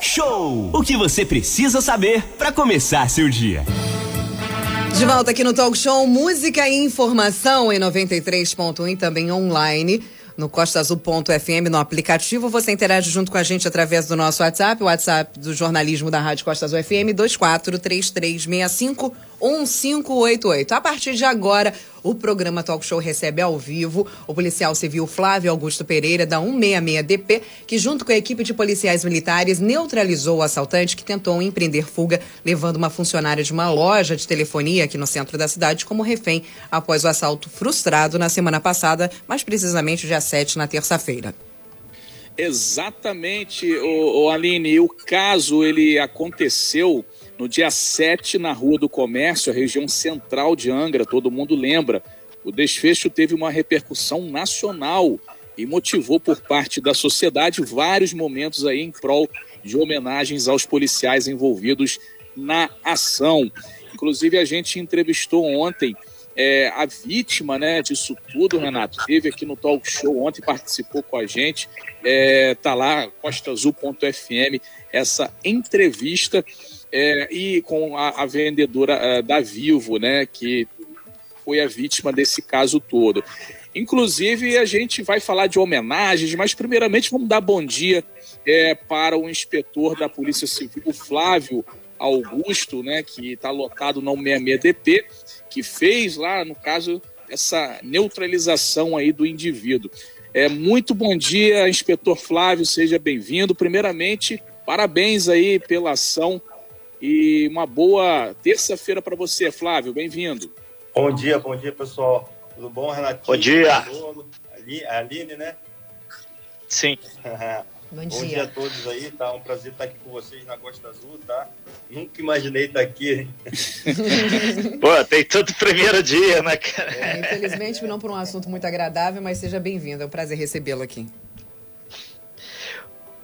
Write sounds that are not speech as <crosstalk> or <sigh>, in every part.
Show. O que você precisa saber para começar seu dia. De volta aqui no Talk Show, música e informação em 93.1 e também online no costaazul.fm no aplicativo. Você interage junto com a gente através do nosso WhatsApp, o WhatsApp do jornalismo da Rádio Costa Azul FM, 243365 1588. A partir de agora, o programa Talk Show recebe ao vivo o policial civil Flávio Augusto Pereira, da 166DP, que, junto com a equipe de policiais militares, neutralizou o assaltante que tentou empreender fuga, levando uma funcionária de uma loja de telefonia aqui no centro da cidade como refém após o assalto frustrado na semana passada, mais precisamente dia 7, na terça-feira. Exatamente, o, o Aline. O caso ele aconteceu no dia 7, na Rua do Comércio, a região central de Angra, todo mundo lembra. O desfecho teve uma repercussão nacional e motivou por parte da sociedade vários momentos aí em prol de homenagens aos policiais envolvidos na ação. Inclusive, a gente entrevistou ontem é, a vítima né, disso tudo, Renato. Teve aqui no Talk Show ontem, participou com a gente. É, tá lá, costaazul.fm, essa entrevista é, e com a, a vendedora uh, da Vivo, né, que foi a vítima desse caso todo. Inclusive, a gente vai falar de homenagens, mas primeiramente vamos dar bom dia é, para o inspetor da Polícia Civil, Flávio Augusto, né, que está lotado no 66DP, que fez lá, no caso, essa neutralização aí do indivíduo. É, muito bom dia, inspetor Flávio, seja bem-vindo. Primeiramente, parabéns aí pela ação e uma boa terça-feira para você, Flávio. Bem-vindo. Bom dia, bom dia, pessoal. Tudo bom, Renatinho? Bom dia. A Aline, né? Sim. <laughs> Bom dia. Bom dia a todos aí, tá? Um prazer estar aqui com vocês na Costa Azul, tá? Nunca imaginei estar aqui. <laughs> Pô, tem tanto primeiro dia, né, cara? É, infelizmente, não por um assunto muito agradável, mas seja bem-vindo. É um prazer recebê-lo aqui.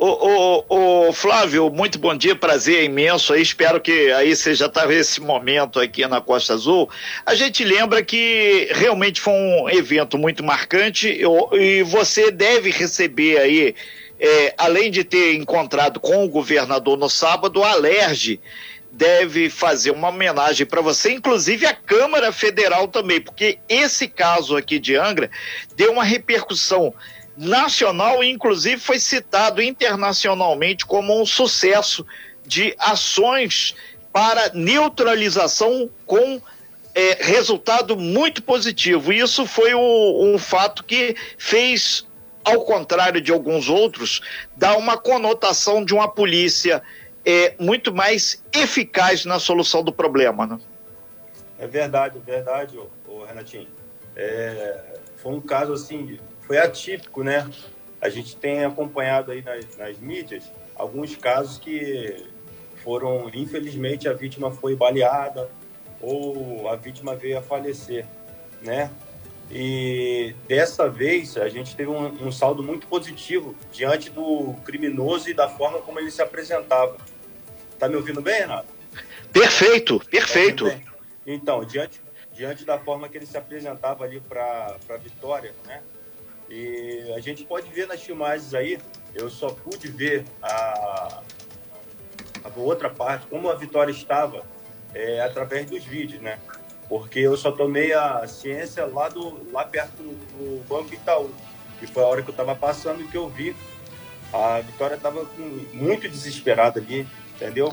Ô, Flávio, muito bom dia, prazer imenso aí. Espero que aí já está esse momento aqui na Costa Azul. A gente lembra que realmente foi um evento muito marcante e você deve receber aí, é, além de ter encontrado com o governador no sábado, a Alerj deve fazer uma homenagem para você, inclusive a Câmara Federal também, porque esse caso aqui de Angra deu uma repercussão nacional e inclusive foi citado internacionalmente como um sucesso de ações para neutralização com é, resultado muito positivo. Isso foi o, um fato que fez, ao contrário de alguns outros, dar uma conotação de uma polícia é, muito mais eficaz na solução do problema. Né? É verdade, é verdade, ô, ô Renatinho. É, foi um caso assim foi atípico, né? A gente tem acompanhado aí nas, nas mídias alguns casos que foram, infelizmente, a vítima foi baleada ou a vítima veio a falecer, né? E dessa vez a gente teve um, um, saldo muito positivo diante do criminoso e da forma como ele se apresentava. Tá me ouvindo bem, Renato? Perfeito, perfeito. Tá então, diante, diante da forma que ele se apresentava ali para a vitória, né? E a gente pode ver nas filmagens aí, eu só pude ver a, a outra parte, como a vitória estava, é, através dos vídeos, né? Porque eu só tomei a ciência lá, do, lá perto do, do Banco Itaú, que foi a hora que eu estava passando que eu vi. A Vitória estava muito desesperada ali, entendeu?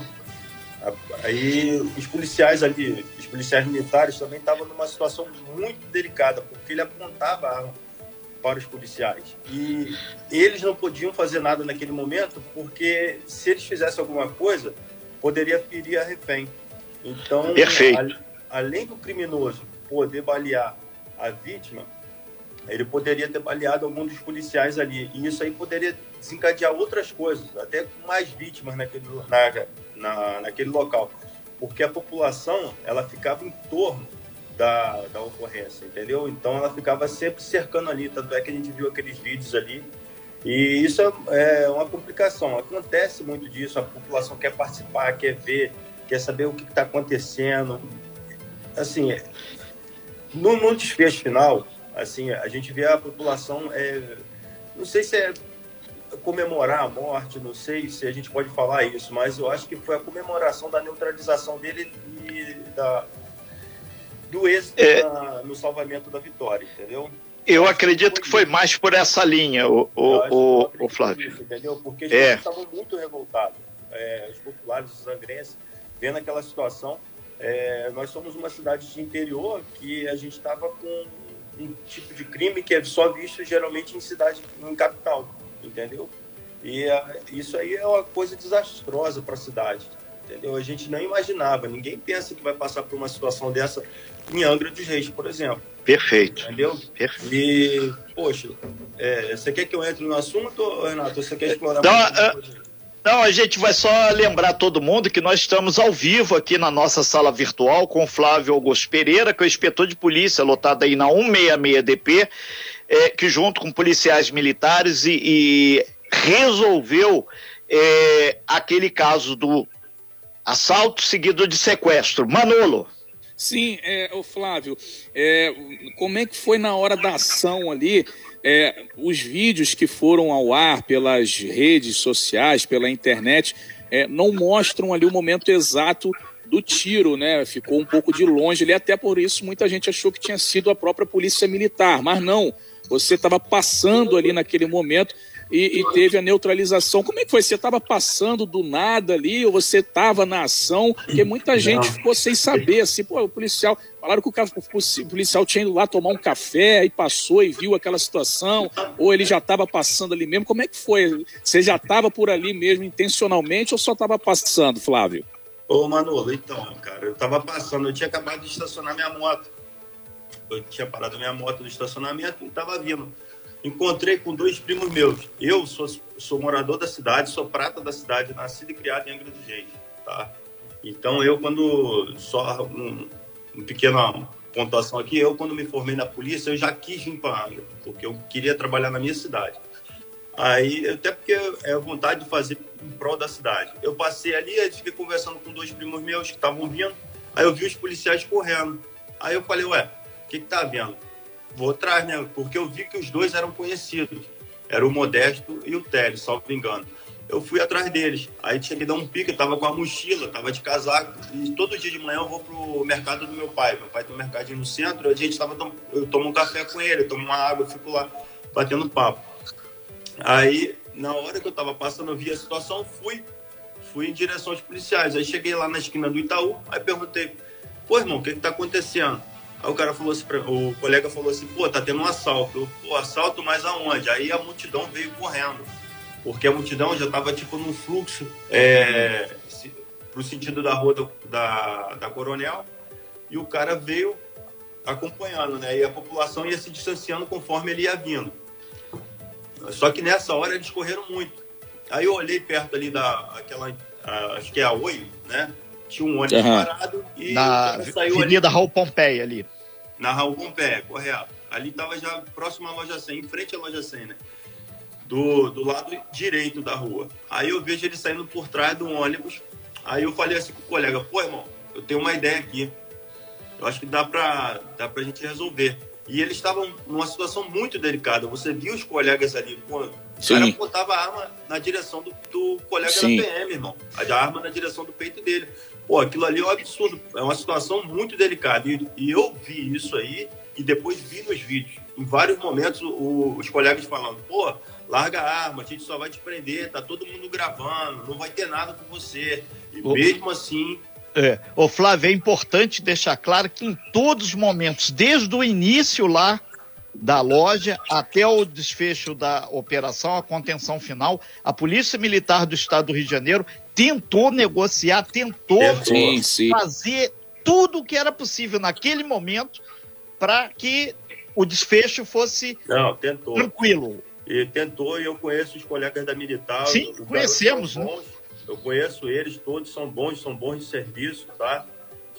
Aí os policiais ali, os policiais militares também estavam numa situação muito delicada, porque ele apontava a arma para os policiais. E eles não podiam fazer nada naquele momento, porque se eles fizessem alguma coisa, poderia ferir a refém. Então, a, além do criminoso poder balear a vítima, ele poderia ter baleado algum dos policiais ali. E isso aí poderia desencadear outras coisas, até mais vítimas naquele, na, na, naquele local. Porque a população, ela ficava em torno da, da ocorrência, entendeu? Então ela ficava sempre cercando ali, tanto é que a gente viu aqueles vídeos ali. E isso é, é uma complicação. Acontece muito disso, a população quer participar, quer ver, quer saber o que está acontecendo. Assim, no, no, desfecho final, assim, a gente vê a população, é, não sei se é comemorar a morte, não sei se a gente pode falar isso, mas eu acho que foi a comemoração da neutralização dele e da, do êxito é... na, no salvamento da vitória, entendeu? Eu acredito que foi mais por essa linha, o, o, o, o Flávio. Isso, entendeu? Porque a gente é. estava muito revoltado. É, os populares, os angrenses, vendo aquela situação. É, nós somos uma cidade de interior que a gente estava com um tipo de crime que é só visto geralmente em cidade, em capital, entendeu? E é, isso aí é uma coisa desastrosa para a cidade, entendeu? A gente não imaginava, ninguém pensa que vai passar por uma situação dessa em Angra dos Reis, por exemplo. Perfeito. Entendeu? Perfeito. E, poxa, é, você quer que eu entre no assunto, Renato? Você quer explorar então, mais? Uh, não, a gente vai só lembrar todo mundo que nós estamos ao vivo aqui na nossa sala virtual com o Flávio Augusto Pereira, que é o inspetor de polícia, lotado aí na 166DP, é, que junto com policiais militares e, e resolveu é, aquele caso do assalto seguido de sequestro. Manolo. Sim, é, o Flávio, é, como é que foi na hora da ação ali? É, os vídeos que foram ao ar pelas redes sociais, pela internet, é, não mostram ali o momento exato do tiro, né? Ficou um pouco de longe ali, até por isso muita gente achou que tinha sido a própria polícia militar, mas não. Você estava passando ali naquele momento e, e, teve a neutralização. Como é que foi? Você estava passando do nada ali ou você estava na ação? Porque muita gente ficou sem saber, assim, pô, o policial. Falaram que o, o policial tinha ido lá tomar um café e passou e viu aquela situação, ou ele já estava passando ali mesmo. Como é que foi? Você já estava por ali mesmo intencionalmente ou só estava passando, Flávio? Ô, Manolo, então, cara, eu estava passando, eu tinha acabado de estacionar minha moto. Eu tinha parado minha moto no estacionamento e estava vindo encontrei com dois primos meus. Eu sou, sou morador da cidade, sou prata da cidade, nascido e criado em Angra dos Reis, tá? Então, eu, quando... Só um, um pequena pontuação aqui, eu, quando me formei na polícia, eu já quis vir para Angra, porque eu queria trabalhar na minha cidade. Aí, até porque é vontade de fazer em prol da cidade. Eu passei ali, aí fiquei conversando com dois primos meus que estavam vindo, aí eu vi os policiais correndo. Aí eu falei, ué, o que que tá vendo? Vou atrás, né? Porque eu vi que os dois eram conhecidos. Era o Modesto e o Teles, salvo engano. Eu fui atrás deles. Aí tinha que dar um pique, eu tava com a mochila, tava de casaco. E todo dia de manhã eu vou pro mercado do meu pai. Meu pai tem um mercadinho no centro, a gente tava eu tomo um café com ele, tomo uma água, eu fico lá batendo papo. Aí, na hora que eu tava passando, eu vi a situação, fui, fui em direção aos policiais. Aí cheguei lá na esquina do Itaú, aí perguntei, pô, irmão, o que que tá acontecendo? Aí o cara falou assim, pra, o colega falou assim, pô, tá tendo um assalto. Eu, pô, assalto, mas aonde? Aí a multidão veio correndo. Porque a multidão já tava tipo num fluxo é, pro sentido da rua do, da, da Coronel. E o cara veio acompanhando, né? E a população ia se distanciando conforme ele ia vindo. Só que nessa hora eles correram muito. Aí eu olhei perto ali da aquela, acho que é a Oi, né? Tinha um ônibus uhum. parado e na Avenida ali, Raul Pompeia ali. Na Raul Pompeia, correto. Ali estava já próximo à loja 100, em frente à loja 100, né? Do, do lado direito da rua. Aí eu vejo ele saindo por trás do ônibus. Aí eu falei assim com o colega, pô, irmão, eu tenho uma ideia aqui. Eu acho que dá pra, dá pra gente resolver. E eles estavam numa situação muito delicada. Você viu os colegas ali, pô, o cara apontava a arma na direção do, do colega Sim. da PM, irmão. A arma na direção do peito dele. Pô, aquilo ali é um absurdo. É uma situação muito delicada. E, e eu vi isso aí e depois vi nos vídeos. Em vários momentos, o, os colegas falando, pô, larga a arma, a gente só vai te prender, tá todo mundo gravando, não vai ter nada com você. E o... mesmo assim. É, o Flávio, é importante deixar claro que em todos os momentos, desde o início lá da loja até o desfecho da operação, a contenção final, a Polícia Militar do Estado do Rio de Janeiro tentou negociar, tentou sim, sim. fazer tudo o que era possível naquele momento para que o desfecho fosse Não, tentou. tranquilo. E tentou, e eu conheço os colegas da Militar. Sim, conhecemos. Né? Eu conheço eles, todos são bons, são bons de serviço, tá?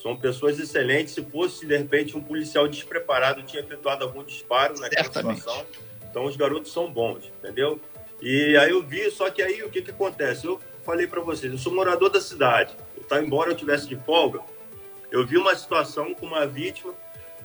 São pessoas excelentes. Se fosse, de repente, um policial despreparado tinha efetuado algum disparo naquela Certamente. situação. Então, os garotos são bons, entendeu? E aí eu vi, só que aí o que, que acontece? Eu falei para vocês, eu sou morador da cidade. Tá, embora eu tivesse de folga, eu vi uma situação com uma vítima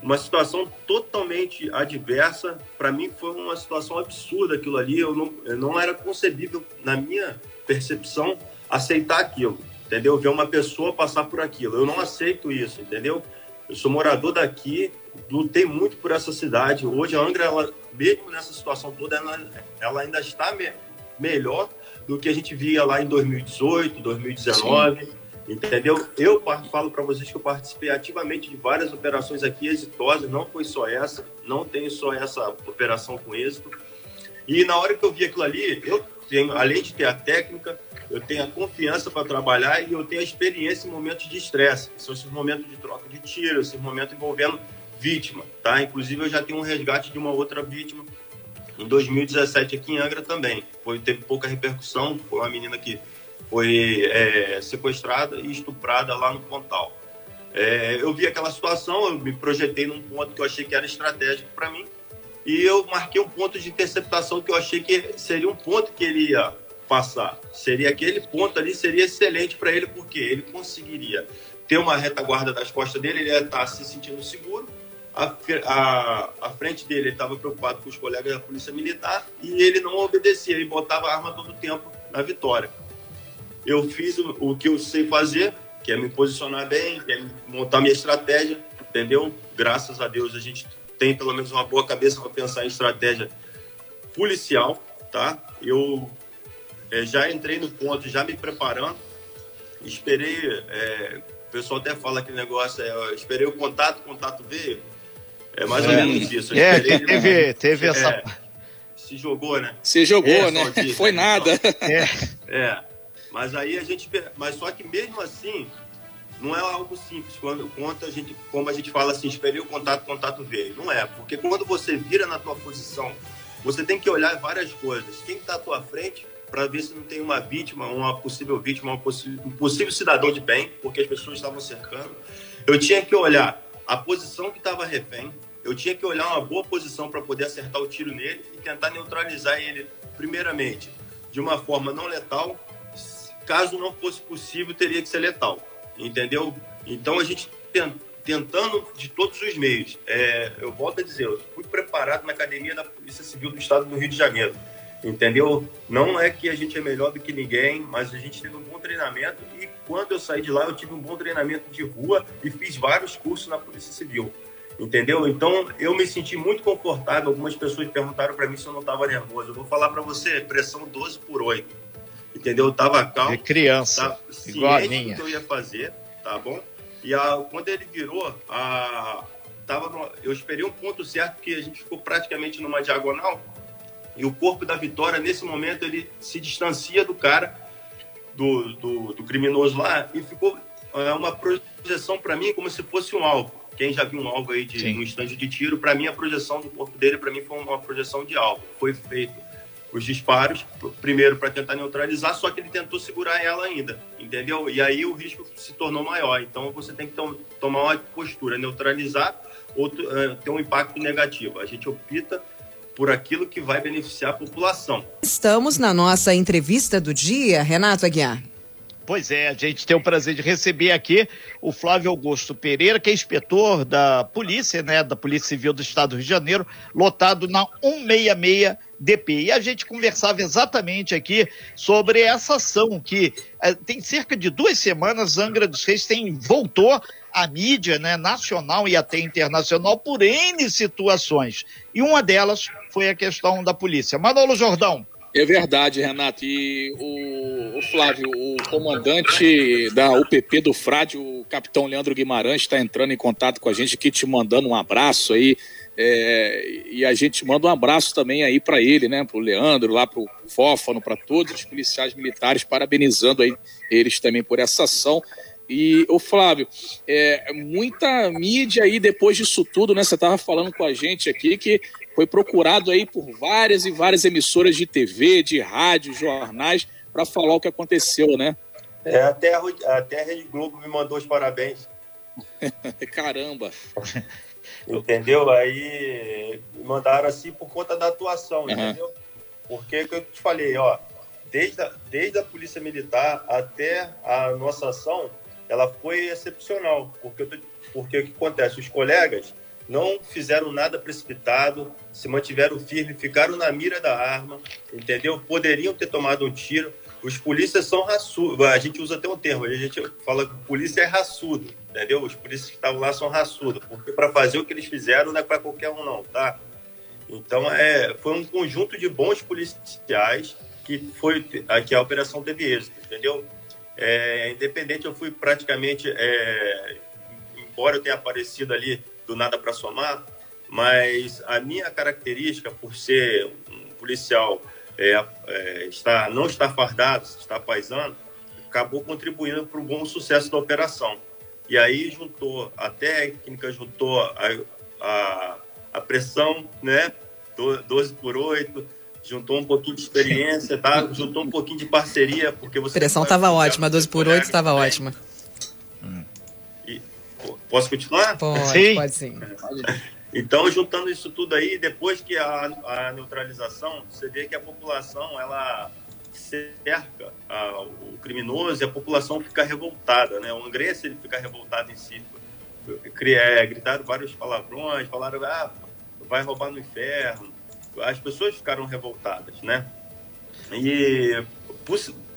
uma situação totalmente adversa. Para mim foi uma situação absurda aquilo ali. Eu não, eu não era concebível, na minha percepção, aceitar aquilo, entendeu? Ver uma pessoa passar por aquilo. Eu não aceito isso, entendeu? Eu sou morador daqui, lutei muito por essa cidade. Hoje a Angra, ela, mesmo nessa situação toda, ela, ela ainda está me, melhor do que a gente via lá em 2018, 2019. Sim. Entendeu? Eu falo para vocês que eu participei ativamente de várias operações aqui exitosas, não foi só essa, não tenho só essa operação com êxito. E na hora que eu vi aquilo ali, eu tenho, além de ter a técnica, eu tenho a confiança para trabalhar e eu tenho a experiência em momentos de estresse. São esses momentos de troca de tiro, esses momentos envolvendo vítima, tá? Inclusive eu já tenho um resgate de uma outra vítima em 2017 aqui em Angra também. Foi teve pouca repercussão, foi uma menina que foi é, sequestrada e estuprada lá no Pontal. É, eu vi aquela situação, eu me projetei num ponto que eu achei que era estratégico para mim e eu marquei um ponto de interceptação que eu achei que seria um ponto que ele ia passar. Seria aquele ponto ali, seria excelente para ele, porque ele conseguiria ter uma retaguarda das costas dele, ele ia estar se sentindo seguro. A, a, a frente dele estava preocupado com os colegas da Polícia Militar e ele não obedecia, ele botava a arma todo o tempo na vitória eu fiz o, o, que eu sei fazer, que é me posicionar bem, que é montar minha estratégia, entendeu? Graças a Deus a gente tem pelo menos uma boa cabeça para pensar em estratégia policial, tá? Eu é, já entrei no ponto, já me preparando, esperei, é, o pessoal até fala que negócio é, esperei o contato, o contato veio, é mais é. ou menos isso. é, teve, teve essa... É, se jogou, né? Se jogou, é, né? Foi nada. É. é. Mas aí a gente, mas só que mesmo assim não é algo simples quando quando a gente, como a gente fala assim, esperei o contato, contato veio. Não é, porque quando você vira na tua posição, você tem que olhar várias coisas. Quem está à tua frente para ver se não tem uma vítima, uma possível vítima, uma um possível cidadão de bem, porque as pessoas estavam cercando. Eu tinha que olhar a posição que estava refém, eu tinha que olhar uma boa posição para poder acertar o tiro nele e tentar neutralizar ele, primeiramente, de uma forma não letal, Caso não fosse possível, teria que ser letal, entendeu? Então a gente tentando de todos os meios. É, eu volto a dizer, eu fui preparado na academia da Polícia Civil do Estado do Rio de Janeiro, entendeu? Não é que a gente é melhor do que ninguém, mas a gente teve um bom treinamento e quando eu saí de lá eu tive um bom treinamento de rua e fiz vários cursos na Polícia Civil. Entendeu? Então eu me senti muito confortável. Algumas pessoas perguntaram para mim se eu não estava nervoso. Eu vou falar para você, pressão 12 por 8 entendeu? Eu tava calmo. De criança, tava igual a minha. que eu ia fazer, tá bom? E a, quando ele virou, a, tava no, eu esperei um ponto certo, porque a gente ficou praticamente numa diagonal, e o corpo da Vitória, nesse momento, ele se distancia do cara, do, do, do criminoso lá, e ficou é, uma projeção para mim como se fosse um alvo. Quem já viu um alvo aí de um instante de tiro, para mim a projeção do corpo dele, para mim foi uma projeção de alvo. Foi feito os disparos, primeiro para tentar neutralizar, só que ele tentou segurar ela ainda, entendeu? E aí o risco se tornou maior. Então você tem que tom tomar uma postura, neutralizar ou uh, ter um impacto negativo. A gente opta por aquilo que vai beneficiar a população. Estamos na nossa entrevista do dia, Renato Aguiar. Pois é, a gente tem o prazer de receber aqui o Flávio Augusto Pereira, que é inspetor da polícia, né, da Polícia Civil do Estado do Rio de Janeiro, lotado na 166 DP. E a gente conversava exatamente aqui sobre essa ação que é, tem cerca de duas semanas Angra dos Reis tem, voltou à mídia né, nacional e até internacional por N situações. E uma delas foi a questão da polícia. Manolo Jordão, é verdade, Renato. E o, o, Flávio, o comandante da UPP do Frade, o capitão Leandro Guimarães, está entrando em contato com a gente aqui, te mandando um abraço aí. É, e a gente manda um abraço também aí para ele, né? Para o Leandro, lá para o Fófano, para todos os policiais militares, parabenizando aí eles também por essa ação. E, o Flávio, é, muita mídia aí depois disso tudo, né? Você estava falando com a gente aqui que foi procurado aí por várias e várias emissoras de TV, de rádio, jornais, para falar o que aconteceu, né? É, até a, até a Rede Globo me mandou os parabéns. <laughs> Caramba! <laughs> entendeu? Aí mandaram assim por conta da atuação, uhum. entendeu? Porque que eu te falei, ó, desde a, desde a Polícia Militar até a nossa ação, ela foi excepcional. Porque, porque o que acontece? Os colegas não fizeram nada precipitado, se mantiveram firmes, ficaram na mira da arma, entendeu? Poderiam ter tomado um tiro. Os polícias são raçudos, a gente usa até um termo, a gente fala que polícia é raçudo, entendeu? Os polícias que estavam lá são raçudos, porque para fazer o que eles fizeram não é para qualquer um não, tá? Então é, foi um conjunto de bons policiais que foi que a operação teve êxito, entendeu? É, independente, eu fui praticamente, é, embora eu tenha aparecido ali do nada para somar, mas a minha característica por ser um policial é, é, está, não estar fardado, está paisano, acabou contribuindo para o bom sucesso da operação. E aí juntou a técnica, juntou a, a, a pressão, né? 12 por 8, juntou um pouquinho de experiência, tá? <laughs> juntou um pouquinho de parceria, porque você. A pressão estava ótima, 12 por 8 estava ótima. E, posso continuar? Pode, sim. pode sim. Então, juntando isso tudo aí, depois que a, a neutralização, você vê que a população, ela cerca a, o criminoso e a população fica revoltada, né? O angrense, ele fica revoltado em si. É, gritaram vários palavrões, falaram, ah, vai roubar no inferno. As pessoas ficaram revoltadas, né? E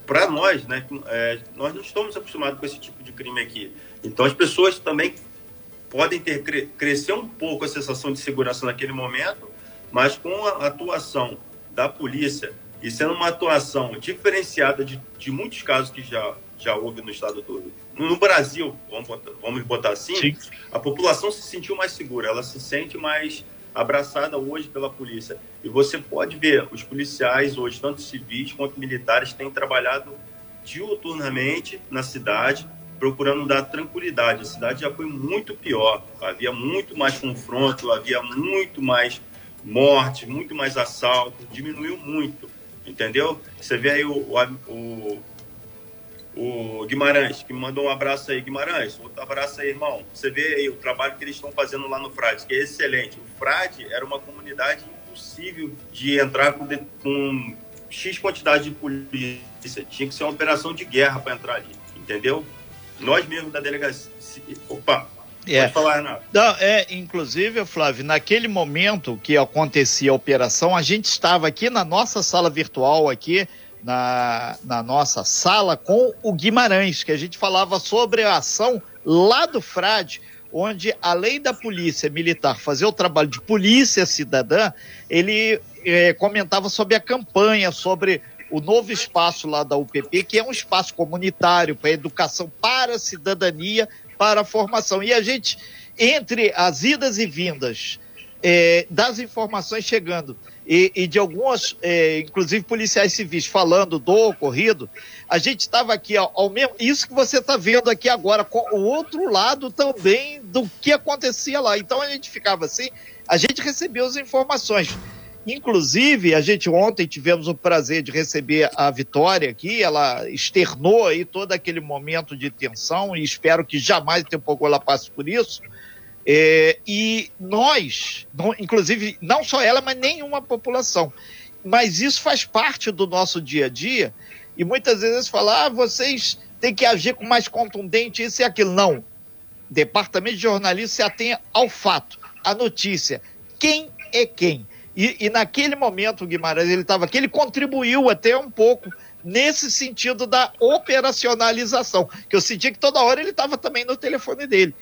para nós, né, é, nós não estamos acostumados com esse tipo de crime aqui. Então as pessoas também podem ter crescer um pouco a sensação de segurança naquele momento, mas com a atuação da polícia e sendo uma atuação diferenciada de, de muitos casos que já já houve no estado do no Brasil, vamos botar, vamos botar assim, Sim. a população se sentiu mais segura, ela se sente mais abraçada hoje pela polícia. E você pode ver, os policiais hoje, tanto civis quanto militares, têm trabalhado diuturnamente na cidade, procurando dar tranquilidade. A cidade já foi muito pior, havia muito mais confronto, havia muito mais morte, muito mais assalto, diminuiu muito, entendeu? Você vê aí o, o, o Guimarães, que mandou um abraço aí, Guimarães, outro abraço aí, irmão. Você vê aí o trabalho que eles estão fazendo lá no Frade, que é excelente. O Frade era uma comunidade impossível de entrar com, com X quantidade de polícia. Tinha que ser uma operação de guerra para entrar ali, entendeu? Nós mesmos da delegacia. Opa, é. Pode falar, Renato. Não, é, inclusive, Flávio, naquele momento que acontecia a operação, a gente estava aqui na nossa sala virtual aqui, na, na nossa sala, com o Guimarães, que a gente falava sobre a ação lá do Frade, onde, além da polícia militar fazer o trabalho de polícia cidadã, ele é, comentava sobre a campanha, sobre o novo espaço lá da UPP, que é um espaço comunitário para educação, para a cidadania, para a formação. E a gente, entre as idas e vindas é, das informações chegando e, e de algumas, é, inclusive policiais civis, falando do ocorrido, a gente estava aqui ao, ao, mesmo. Isso que você está vendo aqui agora, com o outro lado também do que acontecia lá. Então a gente ficava assim, a gente recebeu as informações. Inclusive, a gente ontem tivemos o prazer de receber a Vitória aqui, ela externou aí todo aquele momento de tensão e espero que jamais o tempo ela passe por isso. É, e nós, não, inclusive, não só ela, mas nenhuma população. Mas isso faz parte do nosso dia a dia e muitas vezes falar, ah, vocês têm que agir com mais contundente, isso e aquilo. Não. Departamento de jornalismo se atém ao fato, à notícia. Quem é quem? E, e naquele momento, o Guimarães, ele estava aqui, ele contribuiu até um pouco nesse sentido da operacionalização, que eu sentia que toda hora ele estava também no telefone dele.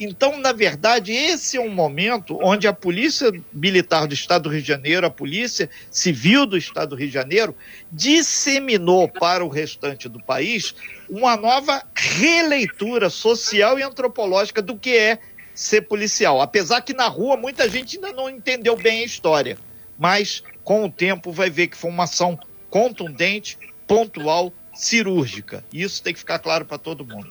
Então, na verdade, esse é um momento onde a Polícia Militar do Estado do Rio de Janeiro, a Polícia Civil do Estado do Rio de Janeiro, disseminou para o restante do país uma nova releitura social e antropológica do que é ser policial. Apesar que na rua muita gente ainda não entendeu bem a história, mas com o tempo vai ver que foi uma ação contundente, pontual, cirúrgica. Isso tem que ficar claro para todo mundo.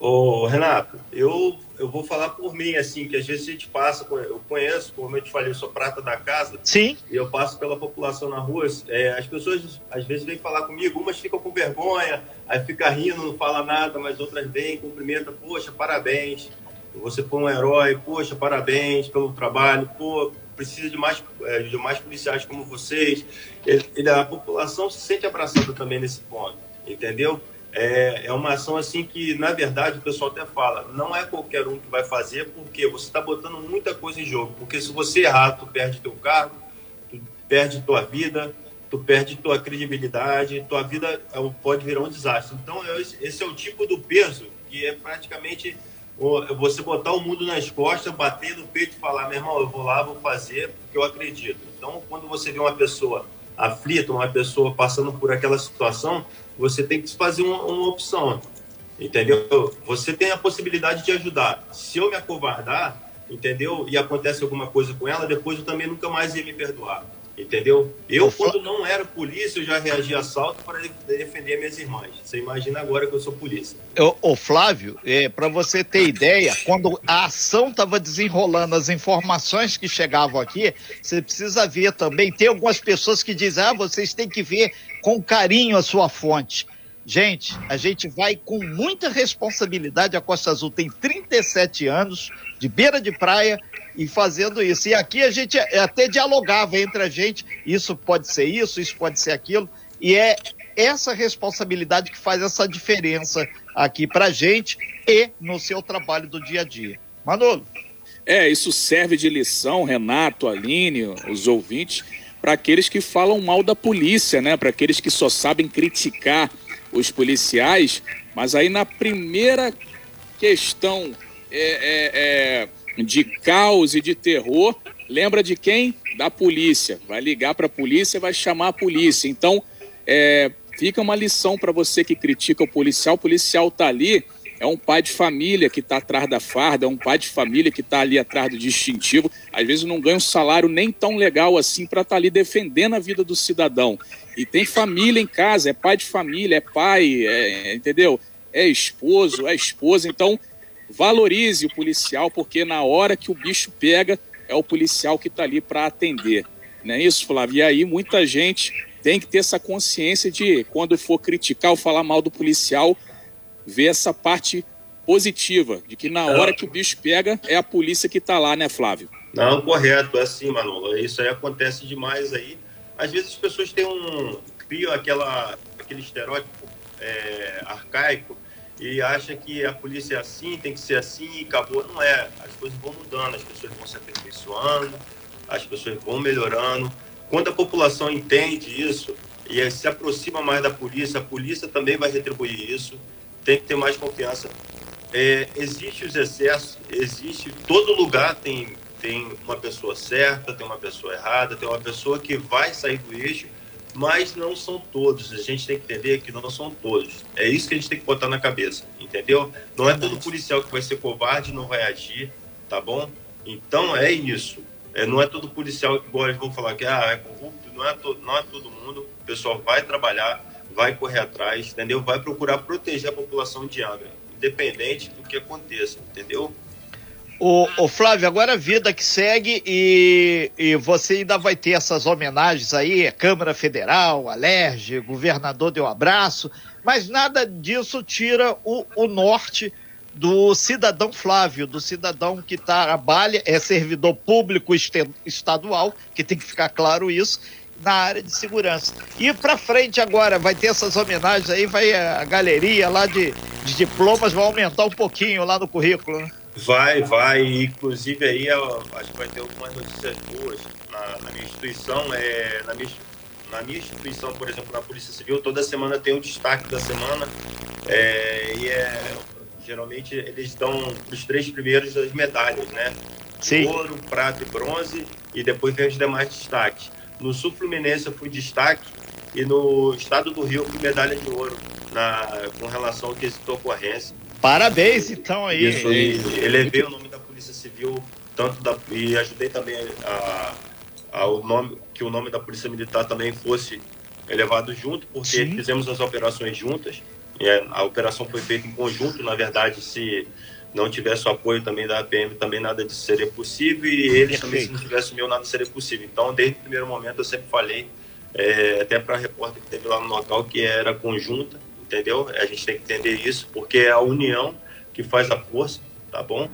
Ô, Renato, eu, eu vou falar por mim, assim, que às vezes a gente passa, eu conheço, como eu te falei, eu sou prata da casa. Sim. E eu passo pela população na rua. É, as pessoas às vezes vêm falar comigo, umas ficam com vergonha, aí fica rindo, não fala nada, mas outras vêm, cumprimentam, poxa, parabéns você foi um herói, poxa, parabéns pelo trabalho, pô, precisa de mais, é, de mais policiais como vocês. Ele, a população se sente abraçada também nesse ponto, entendeu? é, é uma ação assim que, na verdade, o pessoal até fala, não é qualquer um que vai fazer, porque você está botando muita coisa em jogo. Porque se você errar, tu perde teu cargo, tu perde tua vida, tu perde tua credibilidade, tua vida é pode virar um desastre. Então, é esse é o tipo do peso que é praticamente você botar o mundo nas costas, bater no peito e falar, meu irmão, eu vou lá, vou fazer porque eu acredito. Então, quando você vê uma pessoa aflita, uma pessoa passando por aquela situação, você tem que fazer uma, uma opção, entendeu? Você tem a possibilidade de ajudar. Se eu me acovardar, entendeu? E acontece alguma coisa com ela, depois eu também nunca mais ia me perdoar. Entendeu? Eu, quando não era polícia, eu já reagi a assalto para defender minhas irmãs. Você imagina agora que eu sou polícia. Ô, Flávio, é, para você ter ideia, quando a ação estava desenrolando, as informações que chegavam aqui, você precisa ver também. Tem algumas pessoas que dizem: ah, vocês têm que ver com carinho a sua fonte. Gente, a gente vai com muita responsabilidade. A Costa Azul tem 37 anos, de beira de praia, e fazendo isso. E aqui a gente até dialogava entre a gente, isso pode ser isso, isso pode ser aquilo, e é essa responsabilidade que faz essa diferença aqui para gente e no seu trabalho do dia a dia. Manolo. É, isso serve de lição, Renato, Aline, os ouvintes, para aqueles que falam mal da polícia, né? Para aqueles que só sabem criticar os policiais, mas aí na primeira questão é, é, é de caos e de terror, lembra de quem? Da polícia. Vai ligar para a polícia, vai chamar a polícia. Então, é, fica uma lição para você que critica o policial. O policial está ali, é um pai de família que está atrás da farda, é um pai de família que está ali atrás do distintivo. Às vezes não ganha um salário nem tão legal assim para estar tá ali defendendo a vida do cidadão. E tem família em casa, é pai de família, é pai, é, entendeu? É esposo, é esposa. Então, valorize o policial, porque na hora que o bicho pega, é o policial que está ali para atender. Não é isso, Flávio? E aí muita gente tem que ter essa consciência de, quando for criticar ou falar mal do policial, ver essa parte positiva, de que na hora que o bicho pega, é a polícia que está lá, né, Flávio? Não, correto, é assim, Manolo. Isso aí acontece demais aí. Às vezes as pessoas têm um. criam aquela, aquele estereótipo é, arcaico e acha que a polícia é assim, tem que ser assim e acabou. Não é. As coisas vão mudando, as pessoas vão se aperfeiçoando, as pessoas vão melhorando. Quando a população entende isso e se aproxima mais da polícia, a polícia também vai retribuir isso. Tem que ter mais confiança. É, existe os excessos, existe. Todo lugar tem, tem uma pessoa certa, tem uma pessoa errada, tem uma pessoa que vai sair do eixo mas não são todos. A gente tem que entender que não são todos. É isso que a gente tem que botar na cabeça, entendeu? Não é todo policial que vai ser covarde, não vai agir, tá bom? Então é isso. É, não é todo policial que igual eles vão falar que ah, é corrupto, não é, to, não é todo mundo. O pessoal vai trabalhar, vai correr atrás, entendeu? Vai procurar proteger a população de Angra, independente do que aconteça, entendeu? O, o, Flávio, agora a vida que segue e, e você ainda vai ter essas homenagens aí, Câmara Federal, Alerge, governador deu abraço, mas nada disso tira o, o norte do cidadão Flávio, do cidadão que trabalha, é servidor público estadual, que tem que ficar claro isso, na área de segurança. E para frente agora, vai ter essas homenagens aí, vai a galeria lá de, de diplomas, vai aumentar um pouquinho lá no currículo, né? Vai, vai. Inclusive aí acho que vai ter algumas notícias boas na, na minha instituição. É, na, minha, na minha instituição, por exemplo, na Polícia Civil, toda semana tem o destaque da semana. É, e é, geralmente eles dão os três primeiros das medalhas, né? Sim. Ouro, prata e bronze, e depois vem os demais destaques. No Sul Fluminense eu fui destaque e no estado do Rio eu fui medalha de ouro na, com relação ao quesito ocorrência. Parabéns, então, aí. Isso, e elevei o nome da Polícia Civil, tanto da, e ajudei também a, a, o nome, que o nome da Polícia Militar também fosse elevado junto, porque Sim. fizemos as operações juntas. E a operação foi feita em conjunto, na verdade, se não tivesse o apoio também da APM, também nada disso seria possível, e eles Perfeito. também, se não tivesse o meu, nada seria possível. Então, desde o primeiro momento, eu sempre falei, é, até para a repórter que teve lá no local, que era conjunta, entendeu? A gente tem que entender isso, porque é a união que faz a força, tá bom?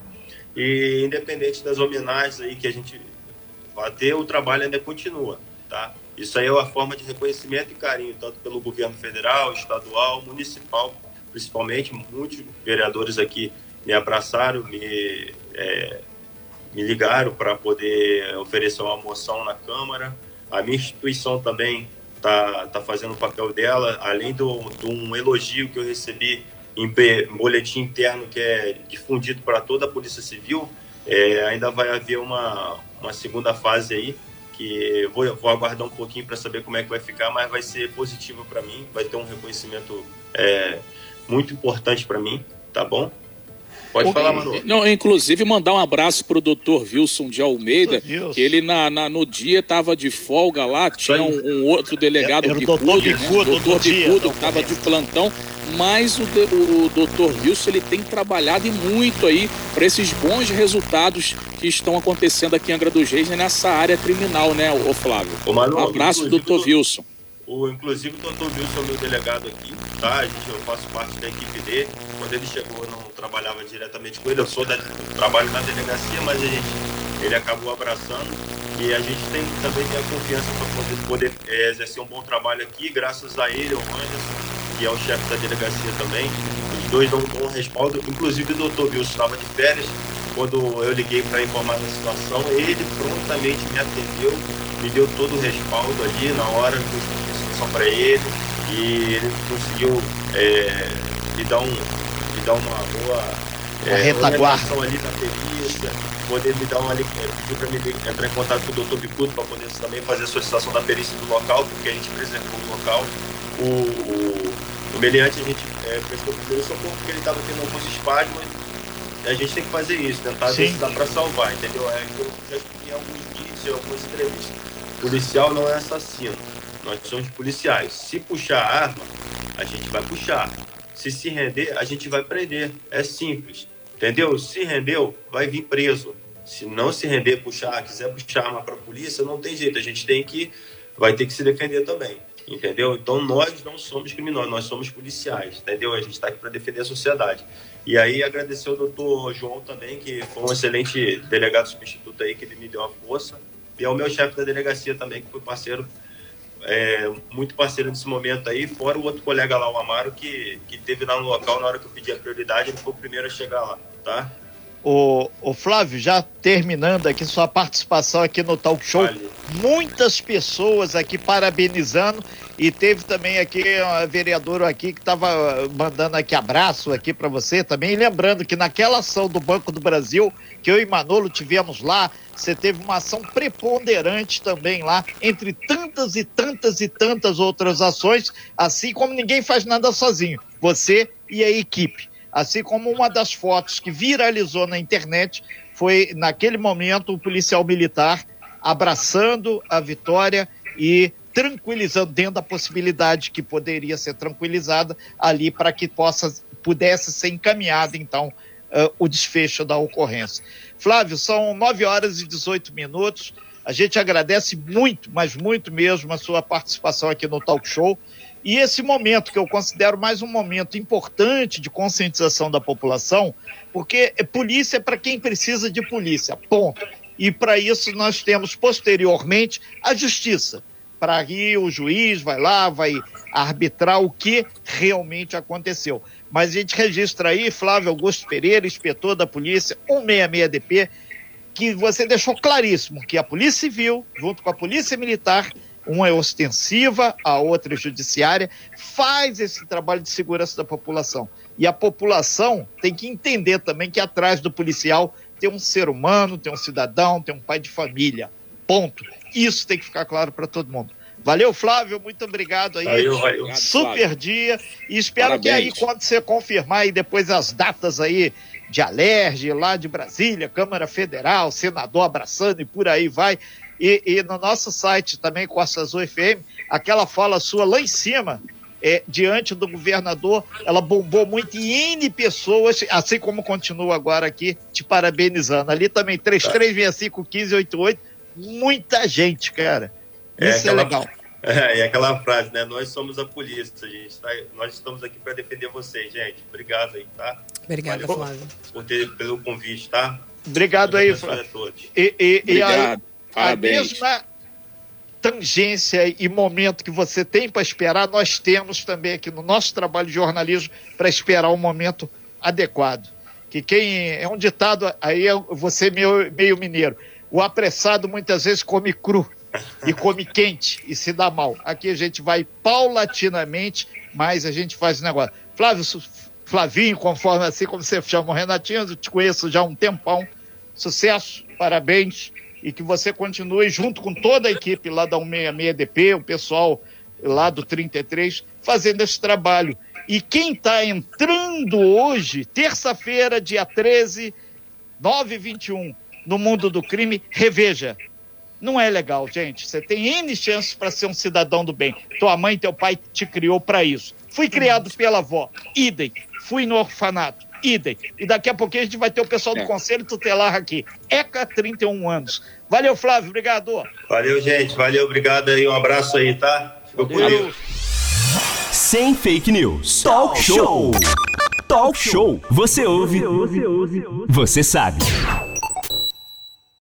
E independente das homenagens aí que a gente vai ter, o trabalho ainda continua, tá? Isso aí é uma forma de reconhecimento e carinho, tanto pelo governo federal, estadual, municipal, principalmente, muitos vereadores aqui me abraçaram, me, é, me ligaram para poder oferecer uma moção na Câmara. A minha instituição também está tá fazendo o papel dela, além de um elogio que eu recebi em boletim interno que é difundido para toda a Polícia Civil, é, ainda vai haver uma, uma segunda fase aí, que vou, vou aguardar um pouquinho para saber como é que vai ficar, mas vai ser positivo para mim, vai ter um reconhecimento é, muito importante para mim, tá bom? Pode falar, Manu. Não, inclusive, mandar um abraço pro doutor Wilson de Almeida, que ele na, na no dia estava de folga lá, tinha um, um outro delegado Era Bicudo, doutor Bicudo, né? doutor Bicudo, que estava de plantão, mas o, o, o doutor Wilson ele tem trabalhado e muito aí para esses bons resultados que estão acontecendo aqui em Angra dos Reis nessa área criminal, né, o Flávio? Ô, Manu, um abraço, doutor Wilson. O, inclusive o doutor Wilson é meu delegado aqui, tá? A gente, eu faço parte da equipe dele. Quando ele chegou, não trabalhava diretamente com ele, eu sou da, trabalho na delegacia, mas a gente, ele acabou abraçando. E a gente tem, também tem a confiança para poder, poder é, exercer um bom trabalho aqui, graças a ele, ao Anderson, que é o chefe da delegacia também. Os dois dão um bom respaldo, inclusive o doutor Wilson estava de férias, quando eu liguei para informar da situação, ele prontamente me atendeu, me deu todo o respaldo ali na hora, só para ele. E ele conseguiu é, me dar um dar uma boa é, retaguarda ali na perícia, poder me dar uma pediu para me entrar em contato com o Dr. Bicudo para poder também fazer a solicitação da perícia do local, porque a gente preservou o local. O, o, o meliante a gente é, prestou primeiro socorro porque ele estava tendo alguns espasmos. A gente tem que fazer isso, tentar ver se dá para salvar, entendeu? É que eu já expliquei alguns vídeos, algumas entrevistas. O policial não é assassino nós somos policiais. Se puxar a arma, a gente vai puxar. Se se render, a gente vai prender. É simples. Entendeu? Se rendeu, vai vir preso. Se não se render, puxar, quiser puxar arma para a polícia, não tem jeito. A gente tem que, vai ter que se defender também. Entendeu? Então nós não somos criminosos, nós somos policiais. Entendeu? A gente está aqui para defender a sociedade. E aí agradecer ao doutor João também, que foi um excelente delegado substituto aí, que ele me deu a força. E ao meu chefe da delegacia também, que foi parceiro é, muito parceiro nesse momento aí, fora o outro colega lá, o Amaro, que, que teve lá no local na hora que eu pedi a prioridade, ele foi o primeiro a chegar lá, tá? O, o Flávio, já terminando aqui sua participação aqui no Talk Show, vale. muitas pessoas aqui parabenizando e teve também aqui uma vereadora aqui que estava mandando aqui abraço aqui para você também, e lembrando que naquela ação do Banco do Brasil, que eu e Manolo tivemos lá, você teve uma ação preponderante também lá, entre tantas e tantas e tantas outras ações, assim como ninguém faz nada sozinho, você e a equipe. Assim como uma das fotos que viralizou na internet foi, naquele momento, o policial militar abraçando a vitória e tranquilizando dentro da possibilidade que poderia ser tranquilizada ali para que possa pudesse ser encaminhado então uh, o desfecho da ocorrência. Flávio, são 9 horas e 18 minutos. A gente agradece muito, mas muito mesmo, a sua participação aqui no Talk Show. E esse momento, que eu considero mais um momento importante de conscientização da população, porque polícia é para quem precisa de polícia, ponto. E para isso nós temos posteriormente a justiça, para que o juiz vai lá, vai arbitrar o que realmente aconteceu. Mas a gente registra aí, Flávio Augusto Pereira, inspetor da polícia 166DP, que você deixou claríssimo que a Polícia Civil, junto com a Polícia Militar, uma é ostensiva, a outra é judiciária, faz esse trabalho de segurança da população. E a população tem que entender também que atrás do policial tem um ser humano, tem um cidadão, tem um pai de família. Ponto. Isso tem que ficar claro para todo mundo. Valeu, Flávio, muito obrigado aí. Valeu, valeu. Super dia. E espero Parabéns. que aí, quando você confirmar aí depois as datas aí de Alerge, lá de Brasília, Câmara Federal, senador abraçando e por aí vai. E, e no nosso site também, Costa Azul FM, aquela fala sua lá em cima, é, diante do governador, ela bombou muito e N pessoas, assim como continua agora aqui, te parabenizando. Ali também, 33651588, muita gente, cara. É Isso é, aquela, <laughs> é legal. É, é aquela frase, né? Nós somos a polícia, gente. Tá? Nós estamos aqui para defender vocês, gente. Obrigado aí, tá? Obrigada, Flávio. Por ter, pelo convite, tá? Obrigado aí, Flávio. E, e, Obrigado. E a, a mesma tangência e momento que você tem para esperar, nós temos também aqui no nosso trabalho de jornalismo para esperar o um momento adequado. Que quem é um ditado aí é você meio, meio mineiro. O apressado muitas vezes come cru e come quente e se dá mal. Aqui a gente vai paulatinamente, mas a gente faz o negócio. Flávio, Flavinho, conforme assim como você chama o Renatinho, eu te conheço já há um tempão. Sucesso, parabéns e que você continue junto com toda a equipe lá da 166DP, o pessoal lá do 33, fazendo esse trabalho. E quem está entrando hoje, terça-feira, dia 13, 9 21 no mundo do crime, reveja. Não é legal, gente. Você tem N chances para ser um cidadão do bem. Tua mãe teu pai te criou para isso. Fui criado pela avó, idem. Fui no orfanato, idem. E daqui a pouquinho a gente vai ter o pessoal do é. Conselho Tutelar aqui. ECA, 31 anos. Valeu, Flávio, obrigado. Valeu, gente. Valeu, obrigado aí. Um abraço aí, tá? Ficou com Deus. Sem fake news. Talk show. Talk show. Você ouve. Você sabe.